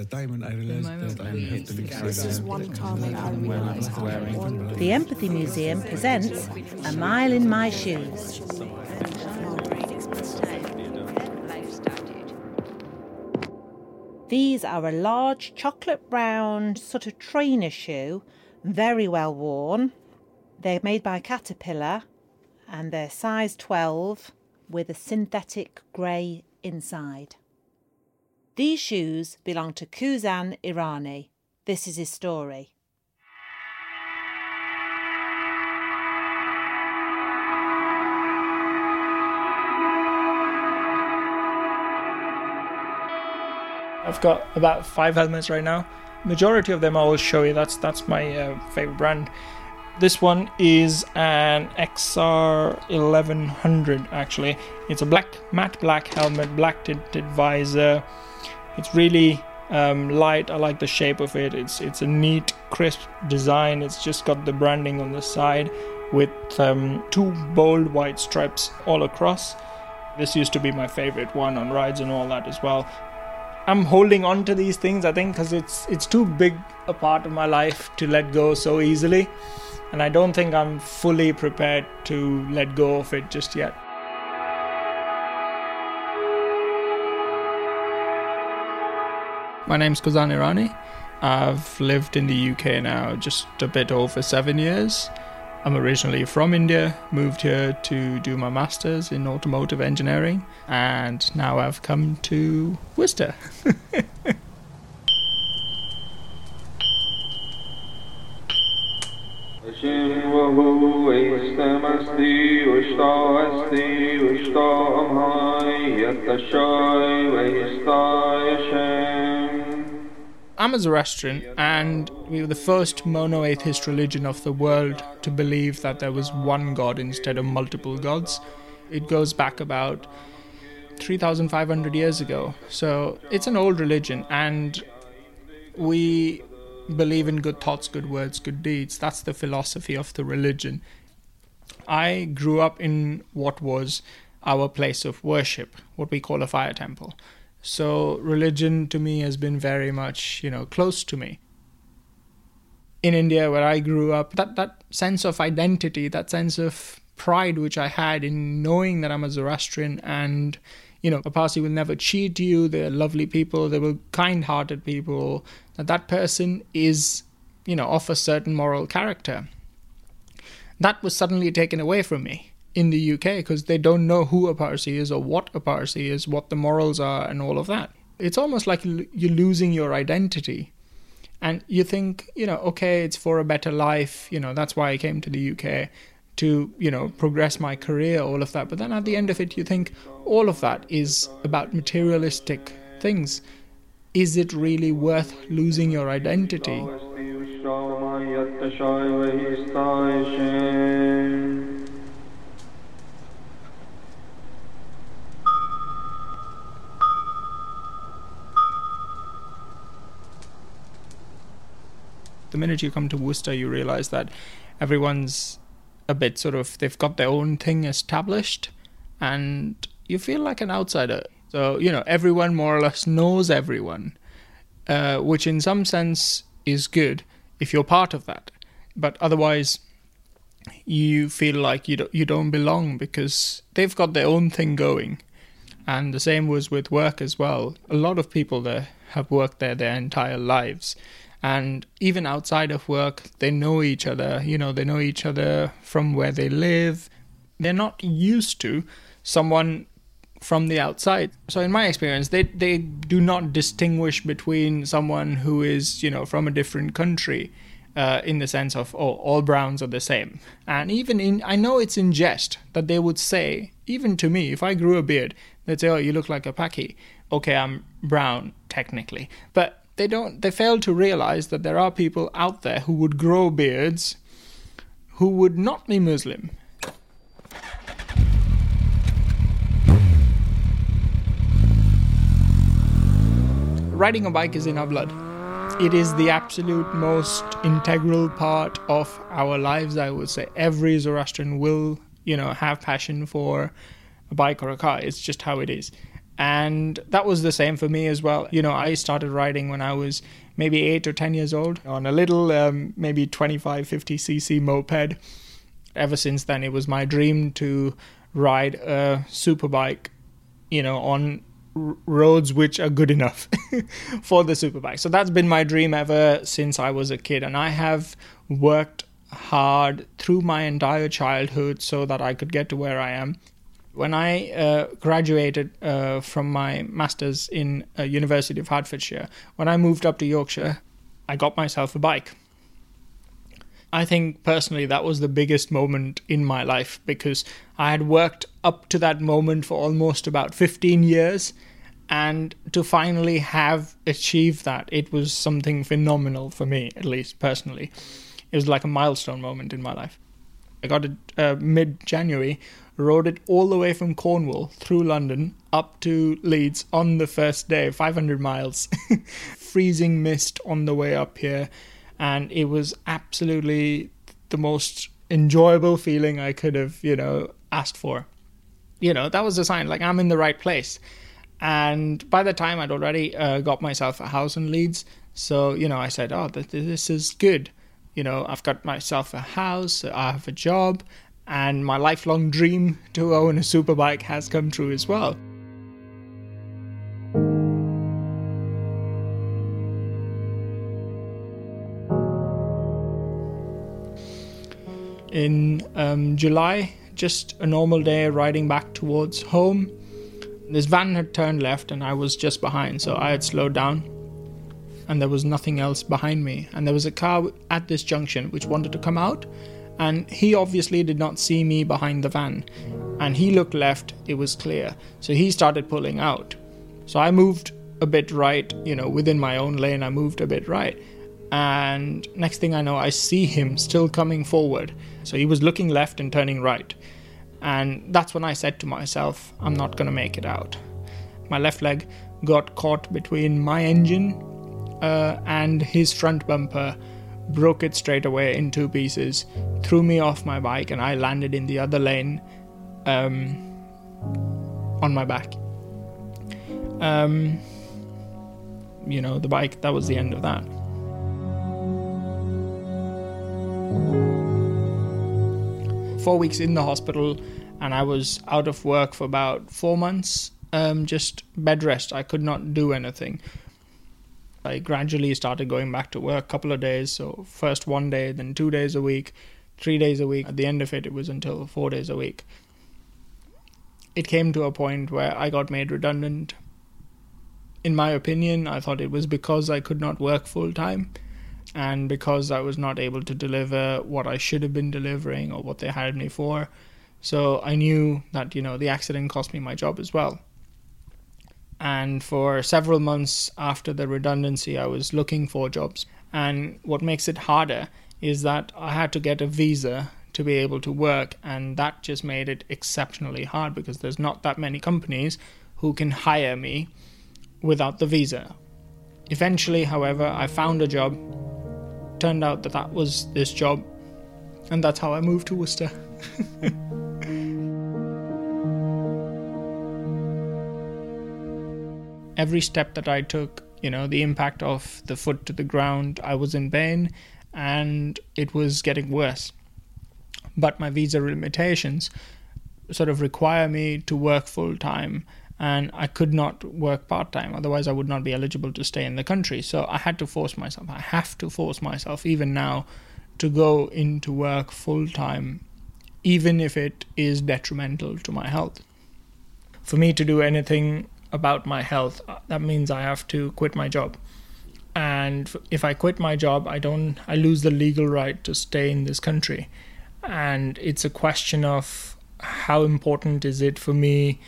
the time when I realized that I have to leave This is one time I when I realised was how wearing important The Empathy Museum presents A Mile in My Shoes. These are a large chocolate brown sort of trainer shoe, very well worn. They're made by Caterpillar and they're size 12 with a synthetic grey inside. These shoes belong to Khuzan Irani. This is his story. I've got about five helmets right now. Majority of them I will show you. That's that's my uh, favorite brand. This one is an XR 1100 actually. It's a black matte black helmet, black tinted visor. It's really um, light. I like the shape of it. It's it's a neat, crisp design. It's just got the branding on the side with um, two bold white stripes all across. This used to be my favorite one on rides and all that as well. I'm holding on to these things, I think, because it's it's too big a part of my life to let go so easily, and I don't think I'm fully prepared to let go of it just yet. My name's Khuzan Irani. I've lived in the UK now just a bit over seven years. I'm originally from India, moved here to do my master's in automotive engineering, and now I've come to Worcester. I'm a Zoroastrian, and we were the first monotheist religion of the world to believe that there was one God instead of multiple gods. It goes back about 3,500 years ago. So it's an old religion, and we believe in good thoughts, good words, good deeds. That's the philosophy of the religion. I grew up in what was our place of worship, what we call a fire temple. So religion to me has been very much, you know, close to me. In India, where I grew up, that, that sense of identity, that sense of pride which I had in knowing that I'm a Zoroastrian and, you know, a Parsi will never cheat you, they're lovely people, they were kind hearted people, that that person is, you know, of a certain moral character. That was suddenly taken away from me in the UK because they don't know who a Parsi is or what a Parsi is, what the morals are, and all of that. It's almost like you're losing your identity. And you think, you know, okay, it's for a better life, you know, that's why I came to the UK to, you know, progress my career, all of that. But then at the end of it, you think all of that is about materialistic things. Is it really worth losing your identity? The minute you come to Worcester, you realize that everyone's a bit sort of they've got their own thing established, and you feel like an outsider. So you know everyone more or less knows everyone, uh, which in some sense is good if you're part of that, but otherwise you feel like you don't, you don't belong because they've got their own thing going. And the same was with work as well. A lot of people there have worked there their entire lives and even outside of work they know each other you know they know each other from where they live. They're not used to someone from the outside. So in my experience they they do not distinguish between someone who is you know from a different country uh, in the sense of oh all browns are the same. And even in i know it's in jest that they would say even to me if i grew a beard they'd say oh you look like a paki okay i'm brown technically. But they don't they fail to realize that there are people out there who would grow beards who would not be muslim. Riding a bike is in our blood. It is the absolute most integral part of our lives i would say. Every zoroastrian will you know have passion for a bike or a car. It's just how it is And that was the same for me as well. You know, I started riding when I was maybe eight or 10 years old on a little, um, maybe 25, 50 cc moped. Ever since then, it was my dream to ride a superbike, you know, on r- roads which are good enough for the superbike. So that's been my dream ever since I was a kid. And I have worked hard through my entire childhood so that I could get to where I am when I uh, graduated uh, from my master's in uh, University of Hertfordshire, when I moved up to Yorkshire, I got myself a bike. I think personally that was the biggest moment in my life because I had worked up to that moment for almost about 15 years and to finally have achieved that it was something phenomenal for me at least personally it was like a milestone moment in my life i got it uh, mid january rode it all the way from Cornwall through London up to Leeds on the first day, 500 miles. Freezing mist on the way up here, and it was absolutely the most enjoyable feeling I could have, you know, asked for. You know, that was a sign like I'm in the right place. And by the time I'd already uh, got myself a house in Leeds, so, you know, I said, oh, this is good. You know, I've got myself a house, I have a job, and my lifelong dream to own a superbike has come true as well. In um, July, just a normal day riding back towards home, this van had turned left and I was just behind, so I had slowed down and there was nothing else behind me. And there was a car at this junction which wanted to come out, and he obviously did not see me behind the van. And he looked left, it was clear. So he started pulling out. So I moved a bit right, you know, within my own lane, I moved a bit right. And next thing I know, I see him still coming forward. So he was looking left and turning right. And that's when I said to myself, I'm not going to make it out. My left leg got caught between my engine uh, and his front bumper broke it straight away in two pieces, threw me off my bike, and I landed in the other lane um, on my back. Um, you know, the bike, that was the end of that. Four weeks in the hospital, and I was out of work for about four months, um, just bed rest. I could not do anything. I gradually started going back to work a couple of days. So first one day, then two days a week, three days a week. At the end of it, it was until four days a week. It came to a point where I got made redundant. In my opinion, I thought it was because I could not work full time and because I was not able to deliver what I should have been delivering or what they hired me for. So I knew that, you know, the accident cost me my job as well. And for several months after the redundancy, I was looking for jobs. And what makes it harder is that I had to get a visa to be able to work, and that just made it exceptionally hard because there's not that many companies who can hire me without the visa. Eventually, however, I found a job. Turned out that that was this job, and that's how I moved to Worcester. every step that I took, you know, the impact of the foot to the ground, I was in pain and it was getting worse. But my visa limitations sort of require me to work full time and I could not work part time, otherwise, I would not be eligible to stay in the country. So I had to force myself, I have to force myself, even now, to go into work full time, even if it is detrimental to my health. For me to do anything about my health, uh, that means I have to quit my job. And if I quit my job, I don't I lose the legal right to stay in this country. And it's a question of how important is it for me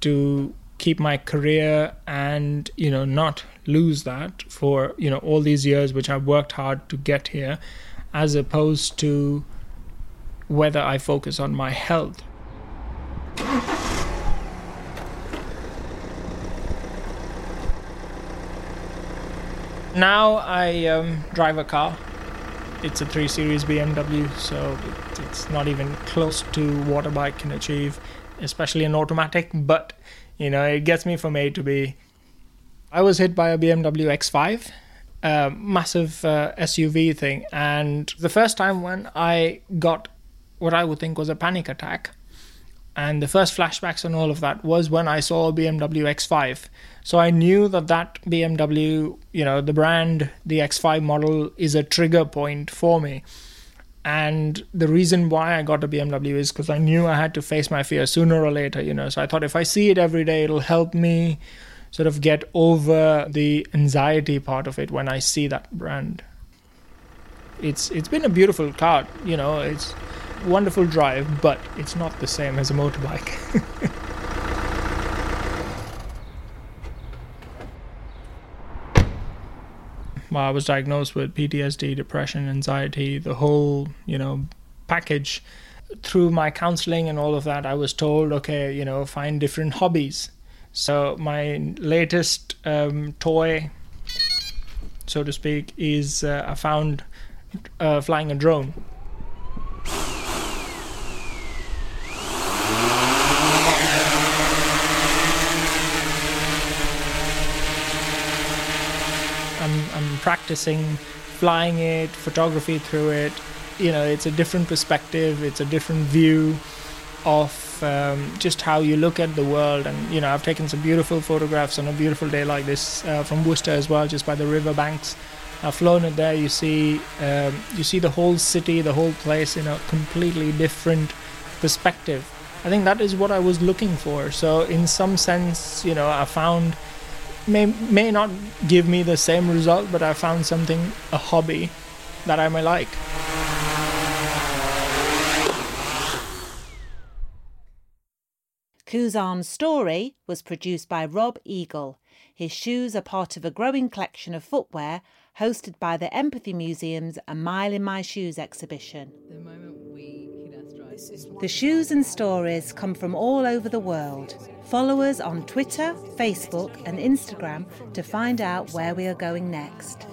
to keep my career and you know not lose that for you know all these years which I've worked hard to get here as opposed to whether I focus on my health Now I um, drive a car. It's a 3 Series BMW, so it's not even close to what a bike can achieve, especially an automatic. But You know, it gets me from A to B. I was hit by a BMW X5, a massive uh, SUV thing, and the first time when I got what I would think was a panic attack, and the first flashbacks and all of that was when I saw a BMW X5. So I knew that that BMW, you know, the brand, the X5 model is a trigger point for me. And the reason why I got a BMW is because I knew I had to face my fear sooner or later, you know. So I thought if I see it every day, it'll help me sort of get over the anxiety part of it when I see that brand. It's it's been a beautiful car, you know. It's wonderful drive, but it's not the same as a motorbike. well, I was diagnosed with PTSD, depression, anxiety, the whole, you know, package. Through my counseling and all of that, I was told, okay, you know, find different hobbies. So my latest um, toy, so to speak, is uh, I found uh, flying a drone. I'm, I'm practicing flying it, photography through it. You know, it's a different perspective, it's a different view of um, just how you look at the world. And, you know, I've taken some beautiful photographs on a beautiful day like this uh, from Worcester as well, just by the river banks. I've flown it there. You see, um, you see the whole city, the whole place in a completely different perspective. I think that is what I was looking for. So, in some sense, you know, I found may may not give me the same result, but I found something a hobby that I may like. Khuzan's story was produced by Rob Eagle. His shoes are part of a growing collection of footwear hosted by the Empathy Museum's A Mile in My Shoes exhibition. The shoes and stories come from all over the world. Follow us on Twitter, Facebook, and Instagram to find out where we are going next.